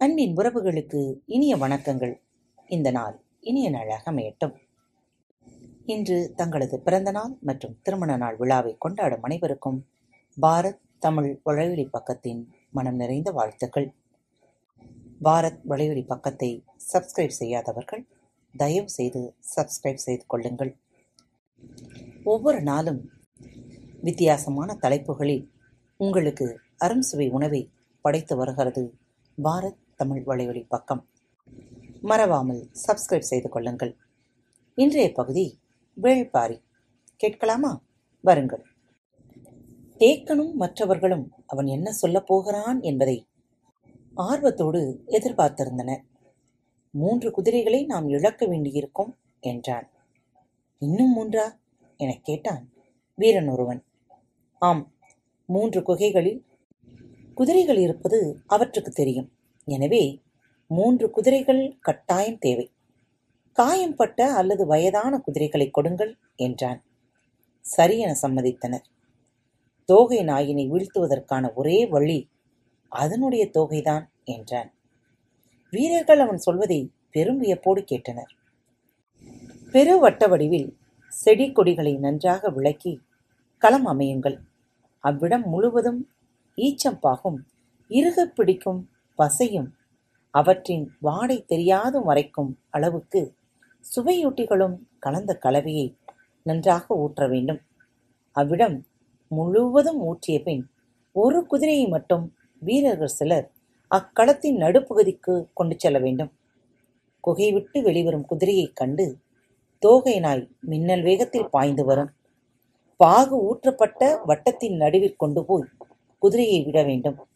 அன்பின் உறவுகளுக்கு இனிய வணக்கங்கள். இந்த நாள் இனிய நாளாக அமையட்டும். இன்று தங்களது பிறந்த நாள் மற்றும் திருமண நாள் விழாவை கொண்டாடும் அனைவருக்கும் பாரத் தமிழ் வலையொலி பக்கத்தின் மனம் நிறைந்த வாழ்த்துக்கள். பாரத் வலையொலி பக்கத்தை சப்ஸ்கிரைப் செய்யாதவர்கள் தயவு செய்து சப்ஸ்கிரைப் செய்து கொள்ளுங்கள். ஒவ்வொரு நாளும் வித்தியாசமான தலைப்புகளில் உங்களுக்கு அரும் சுவை உணவை படைத்து வருகிறது பாரத் தமிழ் வலையொலி பக்கம். மறவாமல் சப்ஸ்கிரைப் செய்து கொள்ளுங்கள். இன்றைய பகுதி வேள்பாரி. கேட்கலாமா? வருங்கள். தேக்கனும் மற்றவர்களும் அவன் என்ன சொல்லப் போகிறான் என்பதை ஆர்வத்தோடு எதிர்பார்த்திருந்தனர் மூன்று குதிரைகளை நாம் இழக்க வேண்டியிருக்கும் என்றான். இன்னும் மூன்றா? எனக் கேட்டான் வீரன் ஒருவன். ஆம் மூன்று குகைகளில் குதிரைகள் இருப்பது அவற்றுக்கு தெரியும். எனவே மூன்று குதிரைகள் கட்டாயம் தேவை. காயம்பட்ட அல்லது வயதான குதிரைகளை கொடுங்கள் என்றான். சரியென சம்மதித்தனர். தோகை நாயினை வீழ்த்துவதற்கான ஒரே வழி அதனுடைய தோகைதான் என்றான். வீரர்கள் அவன் சொல்வதை பெரும் வியப்போடு கேட்டனர். பெரு வட்ட வடிவில் செடி கொடிகளை நன்றாக விளக்கி களம் அமையுங்கள். அவ்விடம் முழுவதும் ஈச்சம்பாகும் இறுகப் பிடிக்கும் பசையும். அவற்றின் வாடை தெரியாதும் மறைக்கும் அளவுக்கு சுவையூட்டிகளும் கலந்த கலவையை நன்றாக ஊற்ற வேண்டும். அவ்விடம் முழுவதும் ஊற்றிய பின் ஒரு குதிரையை மட்டும் வீரர்கள் சிலர் அக்களத்தின் நடுப்பகுதிக்கு கொண்டு செல்ல வேண்டும். குகை விட்டு வெளிவரும் குதிரையைக் கண்டு தோகை நாய் மின்னல் வேகத்தில் பாய்ந்து வரும். பாகு ஊற்றப்பட்ட வட்டத்தின் நடுவில் கொண்டு போய் குதிரையை விட வேண்டும்.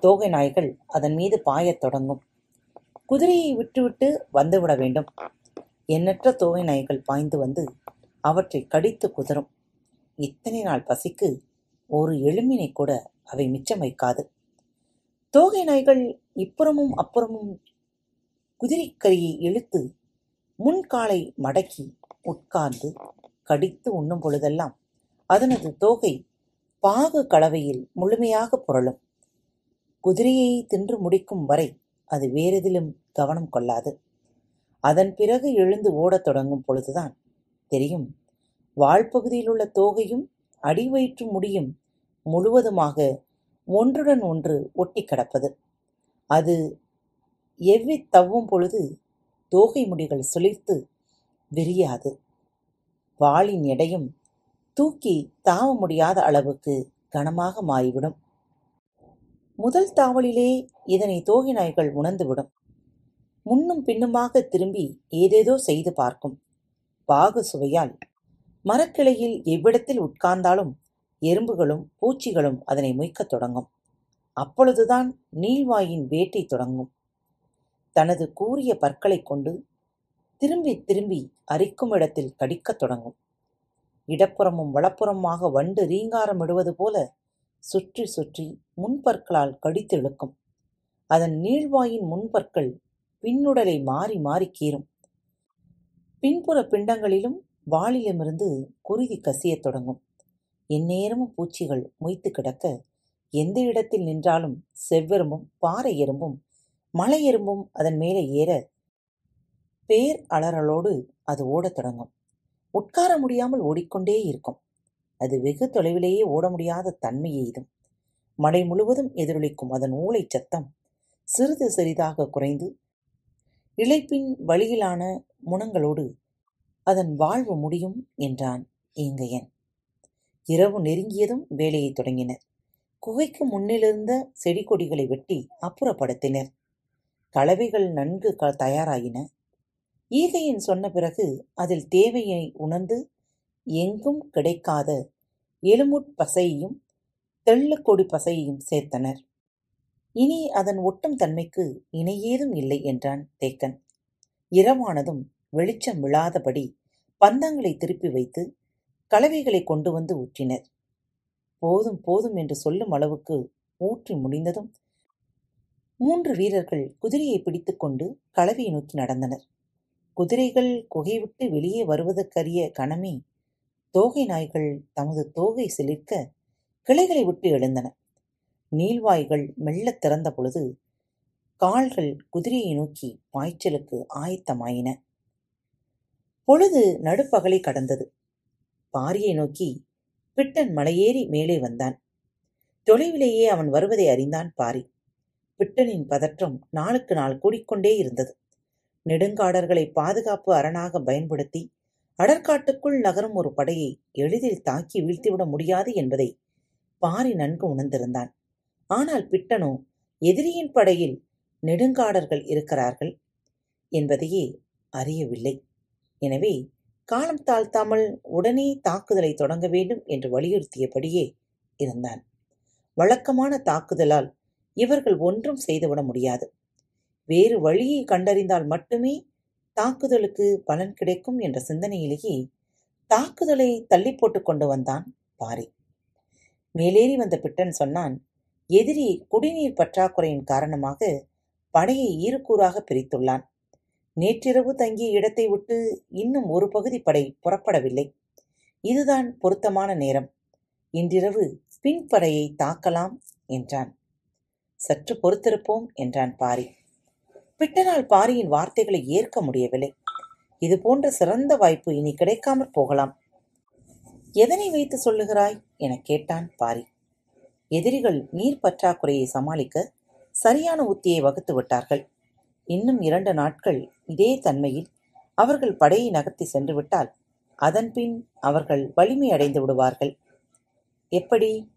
தோகை நாய்கள் அதன் மீது பாயத் தொடங்கும். குதிரையை விட்டுவிட்டு வந்துவிட வேண்டும். எண்ணற்ற தோகை நாய்கள் பாய்ந்து வந்து அவற்றை கடித்து குதறும். இத்தனை நாள் பசிக்கு ஒரு எலும்பினை கூட அவை மிச்சம் வைக்காது. தோகை நாய்கள் இப்புறமும் அப்புறமும் குதிரைக்கரியை இழுத்து முன்காலை மடக்கி உட்கார்ந்து கடித்து உண்ணும் பொழுதெல்லாம் அதனது தோகை பாகு கலவையில் முழுமையாக புரளும். குதிரையை தின்று முடிக்கும் வரை அது வேறெதிலும் கவனம் கொள்ளாது. அதன் பிறகு எழுந்து ஓடத் தொடங்கும் பொழுதுதான் தெரியும். வாழ்பகுதியில் உள்ள தோகையும் அடிவயிற்று முடியும் முழுவதுமாக ஒன்றுடன் ஒன்று ஒட்டி கிடப்பது. அது எவ்வி தவ்வும் பொழுது தோகை முடிகள் சுளிர்த்து விரியாது. வாளின் எடையும் தூக்கி தாவ முடியாத அளவுக்கு கனமாக மாறிவிடும். முதல் தாவலிலே இதனை தோகை நாய்கள் உணர்ந்துவிடும். முன்னும் பின்னுமாக திரும்பி ஏதேதோ செய்து பார்க்கும். பாகு சுவையால். மரக்கிளையில் எவ்விடத்தில் உட்கார்ந்தாலும் எறும்புகளும் பூச்சிகளும் அதனை மொய்க்கத் தொடங்கும். அப்பொழுதுதான் நீள்வாயின் வேட்டை தொடங்கும். தனது கூரிய பற்களைக் கொண்டு திரும்பி திரும்பி அரிக்கும் இடத்தில் கடிக்கத் தொடங்கும். இடப்புறமும் வலப்புறமாக வண்டு ரீங்காரமிடுவது போல சுற்றி சுற்றி முன்பற்களால் கடித்திழுக்கும். அதன் நீள்வாயின் முன்பற்கள் பின்னுடலை மாறி மாறி கீறும். பின்புற பிண்டங்களிலும் வாளிலுமிருந்து குருதி கசியத் தொடங்கும். எந்நேரமும் பூச்சிகள் மொய்த்து கிடக்க எந்த இடத்தில் நின்றாலும் செவ்வெரும்பும் பாறை எறும்பும் மலை எறும்பும் அதன் மேலே ஏற பேர் அலறலோடு அது ஓடத் தொடங்கும். உட்கார முடியாமல் ஓடிக்கொண்டே இருக்கும். அது வெகு தொலைவிலேயே ஓட முடியாத தன்மை எய்தும் மலை முழுவதும் எதிரொலிக்கும் அதன் ஊளைச் சத்தம் சிறிது சிறிதாக குறைந்து இழைப்பின் வழியிலான முனங்களோடு அதன் வாழ்வு முடியும் என்றான் ஈங்கையன் இரவு நெருங்கியதும் வேலையைத் தொடங்கினர். குகைக்கு முன்னிலிருந்த செடி கொடிகளை வெட்டி அப்புறப்படுத்தினர். கலவைகள் நன்கு க தயாராயின. ஈகையின் சொன்ன பிறகு அதில் தேவையை உணர்ந்து எங்கும் கிடைக்காத எலுமுட் பசையையும் தெள்ளுக்கொடி பசையையும் சேர்த்தனர். இனி அதன் ஒட்டும் தன்மைக்கு இணையேதும் இல்லை என்றான் தேக்கன். இரவானதும் வெளிச்சம் விழாதபடி பந்தங்களை திருப்பி வைத்து கலவைகளை கொண்டு வந்து ஊற்றினர். போதும் போதும் என்று சொல்லும் அளவுக்கு ஊற்றி முடிந்ததும் மூன்று வீரர்கள் குதிரையை பிடித்துக்கொண்டு கலவையை நோக்கி நடந்தனர். குதிரைகள் குகை விட்டு வெளியே வருவதற்கரிய கணமே தோகை நாய்கள் தமது தோகை சிலிர்க்க கிளைகளை விட்டு எழுந்தன நீள்வாய்கள் மெல்லத் திறந்த பொழுது கால்கள் குதிரையை நோக்கி பாய்ச்சலுக்கு ஆயத்தமாயின. பொழுது நடுப்பகலை கடந்தது. பாரியை நோக்கி பிட்டன் மலையேறி மேலே வந்தான். தொலைவிலேயே அவன் வருவதை அறிந்தான் பாரி. பிட்டனின் பதற்றம் நாளுக்கு நாள் கூடிக்கொண்டே இருந்தது. நெடுங்காடர்களை பாதுகாப்பு அரணாக பயன்படுத்தி அடற்காட்டுக்குள் நகரும் ஒரு படையை எளிதில் தாக்கி வீழ்த்திவிட முடியாது என்பதை பாரி நன்கு உணர்ந்திருந்தான். ஆனால் பிட்டனோ எதிரியின் படையில் நெடுங்காடர்கள் இருக்கிறார்கள் என்பதையே அறியவில்லை. எனவே காலம் தாழ்த்தாமல் உடனே தாக்குதலை தொடங்க வேண்டும் என்று வலியுறுத்தியபடியே இருந்தான். வழக்கமான தாக்குதலால் இவர்கள் ஒன்றும் செய்துவிட முடியாது. வேறு வழியை கண்டறிந்தால் மட்டுமே தாக்குதலுக்கு பலன் கிடைக்கும் என்ற சிந்தனையிலேயே தாக்குதலை தள்ளி போட்டு கொண்டு வந்தான் பாரி. மேலேறி வந்த பிட்டன் சொன்னான் எதிரி குடிநீர் பற்றாக்குறையின் காரணமாக படையை ஈருக்கூறாக பிரித்துள்ளான். நேற்றிரவு தங்கிய இடத்தை விட்டு இன்னும் ஒரு பகுதி படை புறப்படவில்லை. இதுதான் பொருத்தமான நேரம். இன்றிரவு பின்படையை தாக்கலாம் என்றான். சற்று பொறுத்திருப்போம் என்றான் பாரி. பிட்டனால் பாரியின் வார்த்தைகளை ஏற்க முடியவில்லை. இது போன்ற சிறந்த வாய்ப்பு இனி கிடைக்காமற் போகலாம். எதனை வைத்து சொல்லுகிறாய்? எனக் கேட்டான் பாரி. எதிரிகள் நீர் பற்றாக்குறையை சமாளிக்க சரியான உத்தியை வகுத்து விட்டார்கள். இன்னும் இரண்டு நாட்கள் இதே தன்மையில் அவர்கள் படையை நகர்த்தி சென்றுவிட்டால் அதன்பின் அவர்கள் வலிமை அடைந்து விடுவார்கள். எப்படி?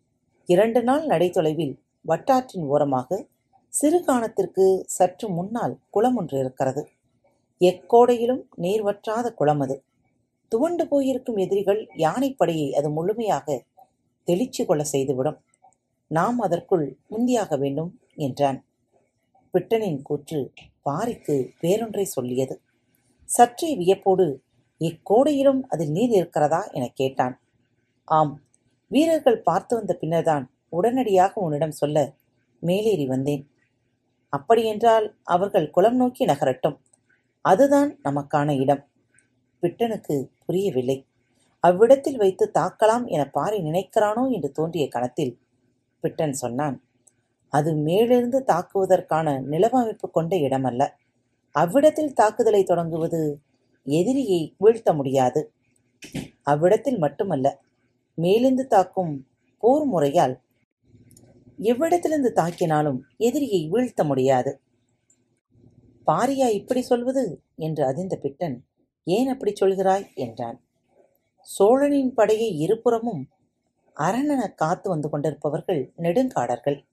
இரண்டு நாள் நடைத்தொலைவில் வட்டாற்றின் ஓரமாக சிறுகானத்திற்கு சற்று முன்னால் குளம் ஒன்று இருக்கிறது. எக்கோடையிலும் நீர் வற்றாத குளம் அது. துவண்டு போயிருக்கும் எதிரிகள் யானைப்படையை அது முழுமையாக தெளிச்சு கொள்ள செய்துவிடும். நாம் அதற்குள் முந்தியாக வேண்டும் என்றான். பிட்டனின் கூற்று பாரிக்கு வேறொன்றை சொல்லியது. சற்றே வியப்போடு இக்கோடையிலும் அதில் நீர் இருக்கிறதா எனக் கேட்டான். ஆம். வீரர்கள் பார்த்து வந்த பின்னர்தான் உடனடியாக உன்னிடம் சொல்ல மேலேறி வந்தேன். அப்படியென்றால் அவர்கள் குளம் நோக்கி நகரட்டும். அதுதான் நமக்கான இடம். பிட்டனுக்கு புரியவில்லை. அவ்விடத்தில் வைத்து தாக்கலாம் என பாரி நினைக்கிறானோ என்று தோன்றிய கணத்தில் பிட்டன் சொன்னான். அது மேலிருந்து தாக்குவதற்கான நிலவமைப்பு கொண்ட இடமல்ல. அவ்விடத்தில் தாக்குதலை தொடங்குவது எதிரியை வீழ்த்த முடியாது. அவ்விடத்தில் மட்டுமல்ல, மேலிருந்து தாக்கும் போர் முறையால் எவ்விடத்திலிருந்து தாக்கினாலும் எதிரியை வீழ்த்த முடியாது. பாரியா இப்படி சொல்வது? என்று அதிர்ந்த பிட்டன், ஏன் அப்படி சொல்கிறாய்? என்றான். சோழனின் படையை இருபுறமும் அரணெனக் காத்து வந்து கொண்டிருப்பவர்கள் நெடுங்காடர்கள்.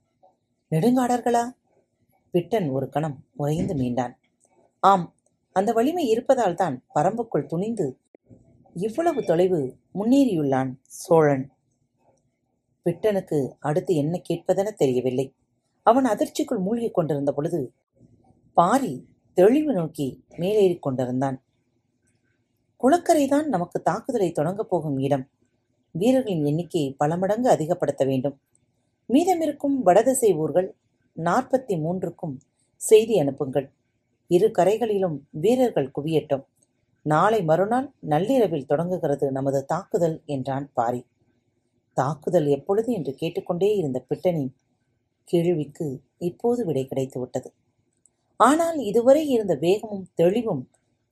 நெடுங்காடர்களா? பிட்டன் ஒரு கணம் உறைந்து மீண்டான். ஆம், அந்த வலிமை இருப்பதால்தான் பரம்புக்குள் துணிந்து இவ்வளவு தொலைவு முன்னேறியுள்ளான் சோழன். பிட்டனுக்கு அடுத்து என்ன கேட்பதெனத் தெரியவில்லை. அவன் அதிர்ச்சிக்குள் மூழ்கிக் கொண்டிருந்த பொழுது பாரி தெளிவு நோக்கி மேலேறிக் கொண்டிருந்தான். குளக்கரைதான் நமக்கு தாக்குதலை தொடங்கப் போகும் இடம். வீரர்களின் எண்ணிக்கையை பல மடங்கு அதிகப்படுத்த வேண்டும். மீதமிருக்கும் வடதிசை ஊர்கள் நாற்பத்தி மூன்றுக்கும் செய்தி அனுப்புங்கள். இரு கரைகளிலும் வீரர்கள் குவியட்டும். நாளை மறுநாள் நள்ளிரவில் தொடங்குகிறது நமது தாக்குதல் என்றான் பாரி. தாக்குதல் எப்பொழுது என்று கேட்டுக்கொண்டே இருந்த பிட்டனின் கேள்விக்கு இப்போது விடை கிடைத்துவிட்டது. ஆனால் இதுவரை இருந்த வேகமும் தெளிவும்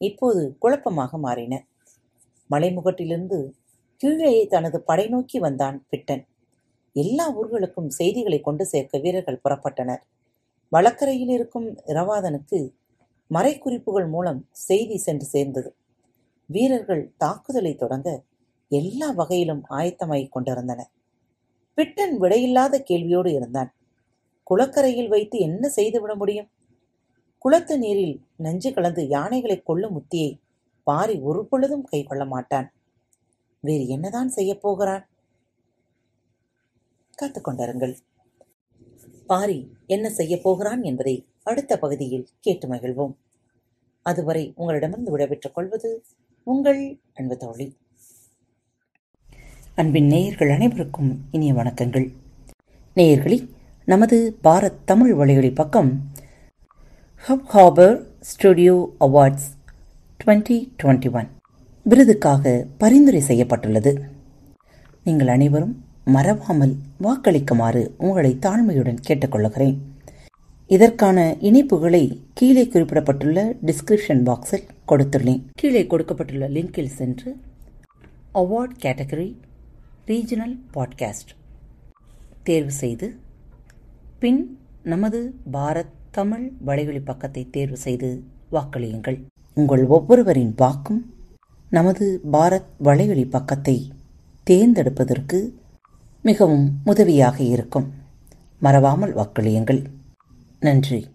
இப்போது குழப்பமாக மாறின. மலைமுகட்டிலிருந்து கீழே தனது படை நோக்கி வந்தான் பிட்டன். எல்லா ஊர்களுக்கும் செய்திகளை கொண்டு சேர்க்க வீரர்கள் புறப்பட்டனர். வழக்கரையில் இருக்கும் இரவாதனுக்கு மறைக்குறிப்புகள் மூலம் செய்தி சென்று சேர்ந்தது. வீரர்கள் தாக்குதலை தொடங்க எல்லா வகையிலும் ஆயத்தமாகிக் கொண்டிருந்தன பிட்டன் விடையில்லாத கேள்வியோடு இருந்தான். குளக்கரையில் வைத்து என்ன செய்துவிட முடியும்? குளத்து நீரில் நஞ்சு கலந்து யானைகளைக் கொல்லும் உத்தியை பாரி ஒரு பொழுதும் கைகொள்ள மாட்டான். வேறு என்னதான் செய்யப் போகிறான்? காத்துக்கொண்டிருங்கள் பாரி என்ன செய்யப் போகிறான் என்பதை அடுத்த பகுதியில் கேட்டு மகிழ்வோம். அதுவரை உங்களிடமிருந்து விடைபெற்றுக் கொள்வது உங்கள் அன்பு தோழி. அன்பின் நேயர்கள் அனைவருக்கும் இனிய வணக்கங்கள். நேயர்களே, நமது பாரத் தமிழ் வழிகளி பக்கம் hub harbour studio awards twenty twenty one விருதுக்காக பரிந்துரை செய்யப்பட்டுள்ளது. நீங்கள் அனைவரும் மறவாமல் வாக்களிக்குமாறு உங்களை தாழ்மையுடன் கேட்டுக்கொள்கிறேன். இதற்கான இணைப்புகளை கீழே குறிப்பிடப்பட்டுள்ள டிஸ்கிரிப்ஷன் பாக்ஸில் கொடுத்துள்ளேன் கீழே கொடுக்கப்பட்டுள்ள லிங்கில் சென்று அவார்ட் கேட்டகரி ரீஜனல் பாட்காஸ்ட் தேர்வு செய்து பின் நமது பாரத் தமிழ் வலைவழி பக்கத்தை தேர்வு செய்து வாக்களியுங்கள். உங்கள் ஒவ்வொருவரின் வாக்கும் நமது பாரத் வலைவழி பக்கத்தை தேர்ந்தெடுப்பதற்கு மிகவும் உதவியாக இருக்கும். மறவாமல் வாக்களியுங்கள். நன்றி.